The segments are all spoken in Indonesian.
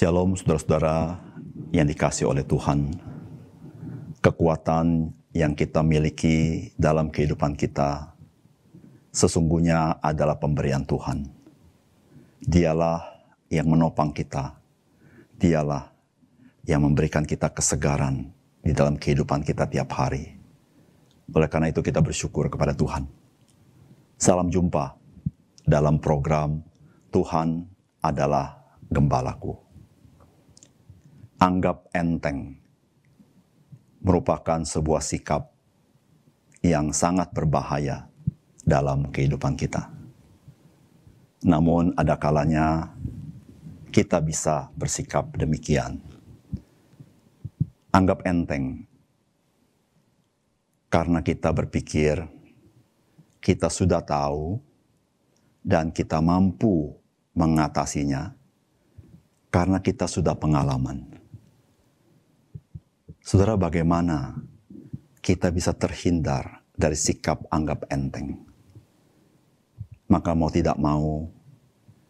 Shalom saudara-saudara yang dikasih oleh Tuhan. Kekuatan yang kita miliki dalam kehidupan kita sesungguhnya adalah pemberian Tuhan. Dialah yang menopang kita. Dialah yang memberikan kita kesegaran di dalam kehidupan kita tiap hari. Oleh karena itu kita bersyukur kepada Tuhan. Salam jumpa dalam program Tuhan adalah Gembalaku anggap enteng merupakan sebuah sikap yang sangat berbahaya dalam kehidupan kita. Namun ada kalanya kita bisa bersikap demikian. Anggap enteng karena kita berpikir kita sudah tahu dan kita mampu mengatasinya karena kita sudah pengalaman. Saudara, bagaimana kita bisa terhindar dari sikap anggap enteng? Maka mau tidak mau,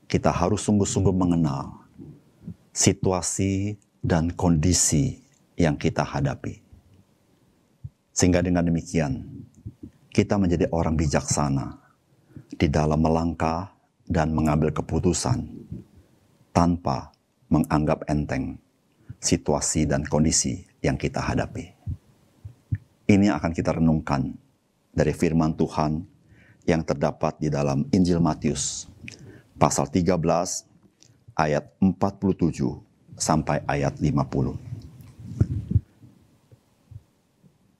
kita harus sungguh-sungguh mengenal situasi dan kondisi yang kita hadapi. Sehingga dengan demikian, kita menjadi orang bijaksana di dalam melangkah dan mengambil keputusan tanpa menganggap enteng situasi dan kondisi yang kita hadapi. Ini akan kita renungkan dari firman Tuhan yang terdapat di dalam Injil Matius pasal 13 ayat 47 sampai ayat 50.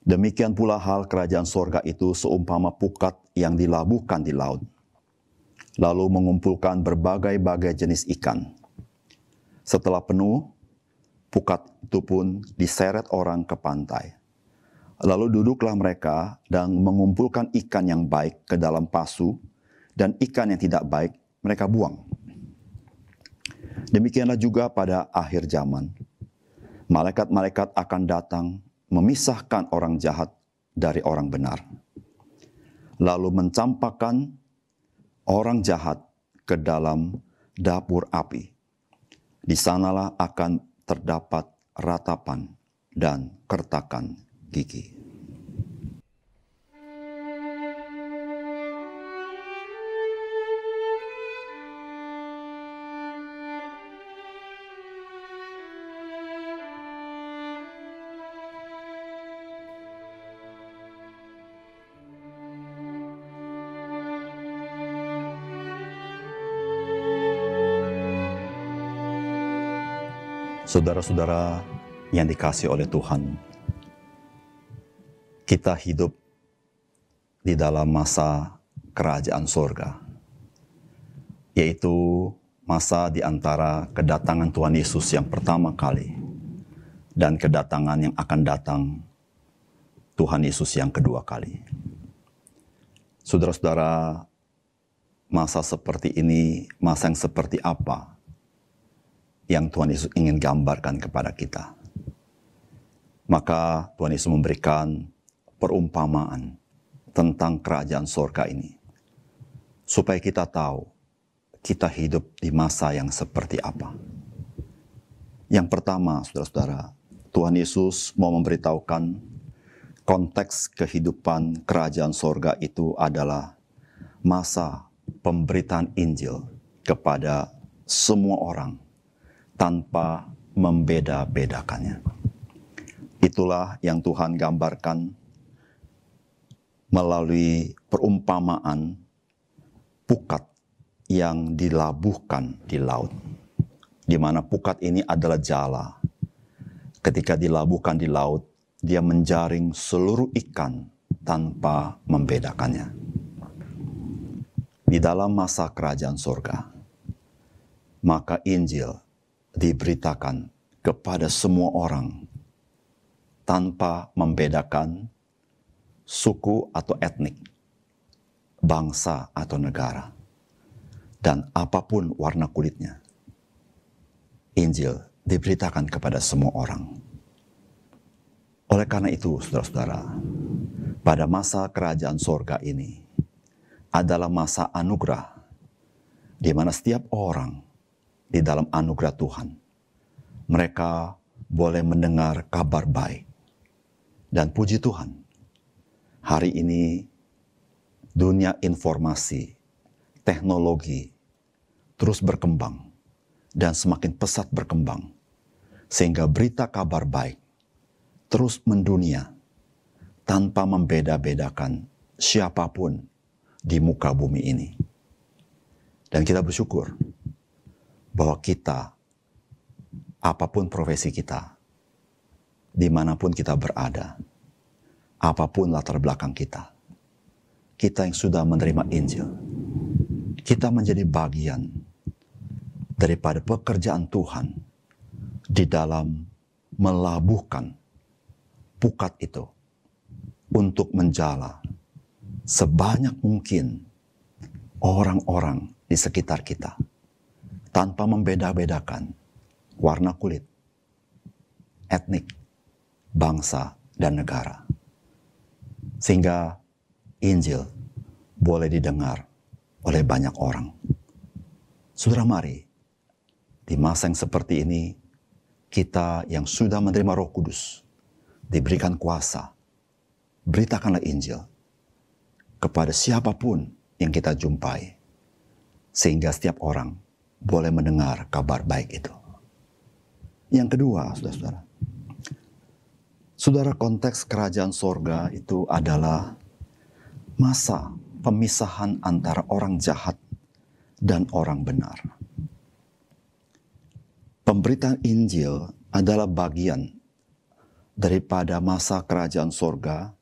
Demikian pula hal kerajaan sorga itu seumpama pukat yang dilabuhkan di laut, lalu mengumpulkan berbagai-bagai jenis ikan. Setelah penuh, pukat itu pun diseret orang ke pantai. Lalu duduklah mereka dan mengumpulkan ikan yang baik ke dalam pasu, dan ikan yang tidak baik mereka buang. Demikianlah juga pada akhir zaman. Malaikat-malaikat akan datang memisahkan orang jahat dari orang benar. Lalu mencampakkan orang jahat ke dalam dapur api. Di sanalah akan terdapat ratapan dan kertakan gigi. Saudara-saudara yang dikasih oleh Tuhan, kita hidup di dalam masa kerajaan sorga, yaitu masa di antara kedatangan Tuhan Yesus yang pertama kali dan kedatangan yang akan datang Tuhan Yesus yang kedua kali. Saudara-saudara, masa seperti ini, masa yang seperti apa yang Tuhan Yesus ingin gambarkan kepada kita. Maka Tuhan Yesus memberikan perumpamaan tentang kerajaan sorga ini. Supaya kita tahu kita hidup di masa yang seperti apa. Yang pertama, saudara-saudara, Tuhan Yesus mau memberitahukan konteks kehidupan kerajaan sorga itu adalah masa pemberitaan Injil kepada semua orang tanpa membeda-bedakannya. Itulah yang Tuhan gambarkan melalui perumpamaan pukat yang dilabuhkan di laut. Di mana pukat ini adalah jala. Ketika dilabuhkan di laut, dia menjaring seluruh ikan tanpa membedakannya. Di dalam masa kerajaan surga, maka Injil diberitakan kepada semua orang tanpa membedakan suku atau etnik, bangsa atau negara, dan apa pun warna kulitnya. Injil diberitakan kepada semua orang. Oleh karena itu, saudara-saudara, pada masa kerajaan sorga ini adalah masa anugerah, di mana setiap orang di dalam anugerah Tuhan, mereka boleh mendengar kabar baik. Dan puji Tuhan, hari ini dunia informasi, teknologi terus berkembang dan semakin pesat berkembang, sehingga berita kabar baik terus mendunia tanpa membeda-bedakan siapa pun di muka bumi ini. Dan kita bersyukur bahwa kita, apa pun profesi kita, di mana pun kita berada, apa pun latar belakang kita, kita yang sudah menerima Injil, kita menjadi bagian daripada pekerjaan Tuhan di dalam melabuhkan pukat itu untuk menjala sebanyak mungkin orang-orang di sekitar kita tanpa membeda-bedakan warna kulit, etnik, bangsa, dan negara. Sehingga Injil boleh didengar oleh banyak orang. Saudara mari, di masa yang seperti ini, kita yang sudah menerima roh kudus, diberikan kuasa, beritakanlah Injil kepada siapa pun yang kita jumpai. Sehingga setiap orang boleh mendengar kabar baik itu. Yang kedua, saudara-saudara. Saudara konteks kerajaan sorga itu adalah masa pemisahan antara orang jahat dan orang benar. Pemberitaan Injil adalah bagian daripada masa kerajaan sorga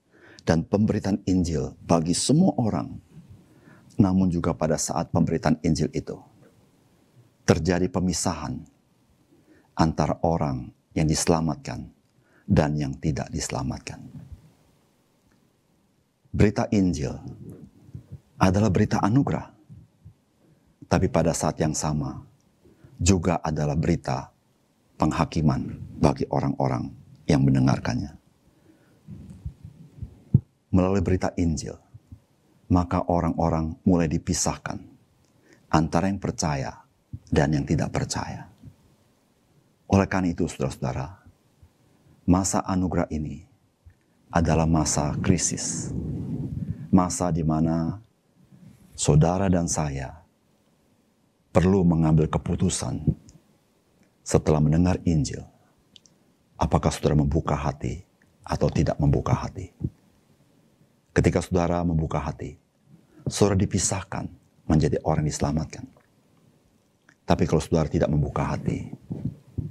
dan pemberitaan Injil bagi semua orang. Namun juga pada saat pemberitaan Injil itu, terjadi pemisahan antara orang yang diselamatkan dan yang tidak diselamatkan. Berita Injil adalah berita anugerah, tapi pada saat yang sama juga adalah berita penghakiman bagi orang-orang yang mendengarkannya. Melalui berita Injil, maka orang-orang mulai dipisahkan antara yang percaya dan yang tidak percaya. Oleh karena itu, saudara-saudara, masa anugerah ini adalah masa krisis. Masa di mana saudara dan saya perlu mengambil keputusan setelah mendengar Injil. Apakah saudara membuka hati atau tidak membuka hati? Ketika saudara membuka hati, saudara dipisahkan menjadi orang yang diselamatkan tapi kalau saudara tidak membuka hati,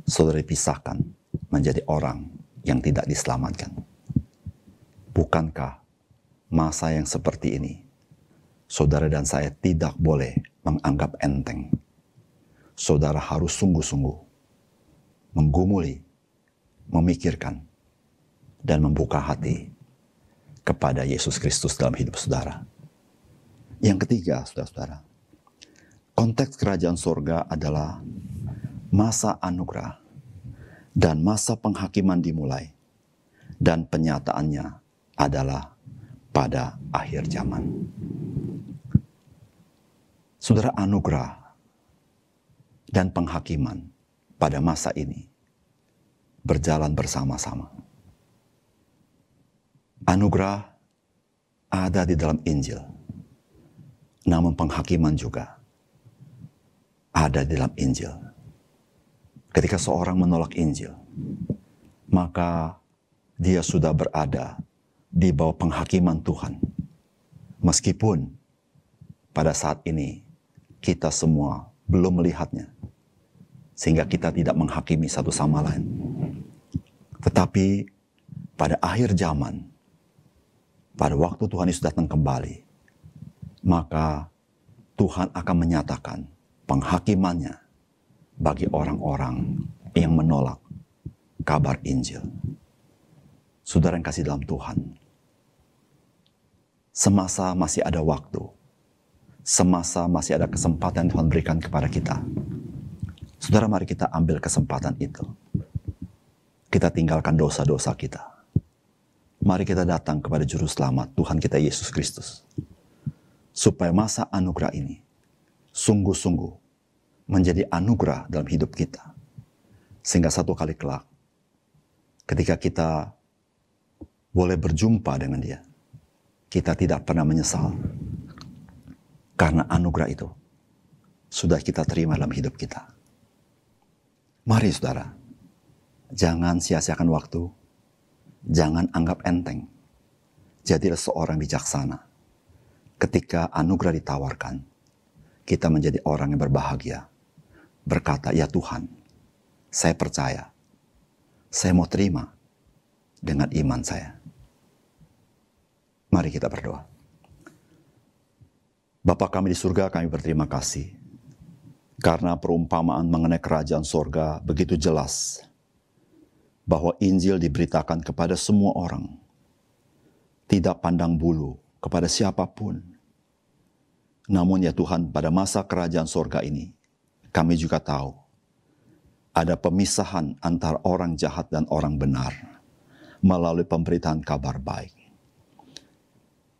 saudara dipisahkan menjadi orang yang tidak diselamatkan. Bukankah masa yang seperti ini, saudara dan saya tidak boleh menganggap enteng. Saudara harus sungguh-sungguh menggumuli, memikirkan, dan membuka hati kepada Yesus Kristus dalam hidup saudara. Yang ketiga, saudara-saudara, Konteks kerajaan sorga adalah masa anugerah dan masa penghakiman dimulai dan penyataannya adalah pada akhir zaman. Saudara anugerah dan penghakiman pada masa ini berjalan bersama-sama. Anugerah ada di dalam Injil, namun penghakiman juga ada dalam Injil. Ketika seorang menolak Injil, maka dia sudah berada di bawah penghakiman Tuhan. Meskipun pada saat ini kita semua belum melihatnya, sehingga kita tidak menghakimi satu sama lain. Tetapi pada akhir zaman, pada waktu Tuhan Yesus datang kembali, maka Tuhan akan menyatakan penghakimannya bagi orang-orang yang menolak kabar Injil. Saudara yang kasih dalam Tuhan, semasa masih ada waktu, semasa masih ada kesempatan yang Tuhan berikan kepada kita, saudara mari kita ambil kesempatan itu. Kita tinggalkan dosa-dosa kita. Mari kita datang kepada Juru Selamat, Tuhan kita Yesus Kristus. Supaya masa anugerah ini sungguh-sungguh menjadi anugerah dalam hidup kita. Sehingga satu kali kelak, ketika kita boleh berjumpa dengan dia, kita tidak pernah menyesal. Karena anugerah itu sudah kita terima dalam hidup kita. Mari saudara, jangan sia-siakan waktu, jangan anggap enteng. Jadilah seorang bijaksana. Ketika anugerah ditawarkan, kita menjadi orang yang berbahagia. Berkata, ya Tuhan, saya percaya. Saya mau terima dengan iman saya. Mari kita berdoa. Bapa kami di surga, kami berterima kasih. Karena perumpamaan mengenai kerajaan sorga begitu jelas. Bahwa Injil diberitakan kepada semua orang. Tidak pandang bulu kepada siapa pun. Namun ya Tuhan, pada masa kerajaan sorga ini, kami juga tahu ada pemisahan antara orang jahat dan orang benar melalui pemberitaan kabar baik.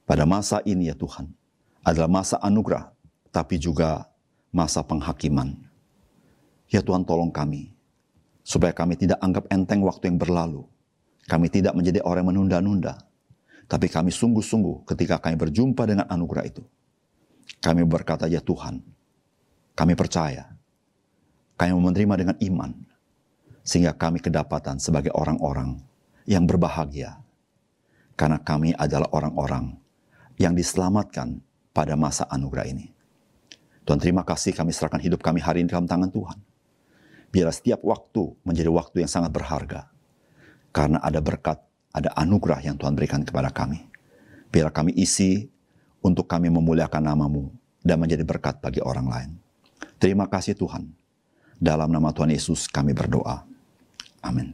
Pada masa ini ya Tuhan, adalah masa anugerah, tapi juga masa penghakiman. Ya Tuhan tolong kami, supaya kami tidak anggap enteng waktu yang berlalu. Kami tidak menjadi orang menunda-nunda, tapi kami sungguh-sungguh ketika kami berjumpa dengan anugerah itu. Kami berkata, ya Tuhan, kami percaya kami menerima dengan iman, sehingga kami kedapatan sebagai orang-orang yang berbahagia, karena kami adalah orang-orang yang diselamatkan pada masa anugerah ini. Tuhan terima kasih kami serahkan hidup kami hari ini dalam tangan Tuhan. Biarlah setiap waktu menjadi waktu yang sangat berharga. Karena ada berkat, ada anugerah yang Tuhan berikan kepada kami. Biarlah kami isi untuk kami memuliakan namamu dan menjadi berkat bagi orang lain. Terima kasih Tuhan. Dalam nama Tuhan Yesus kami berdoa. Amin.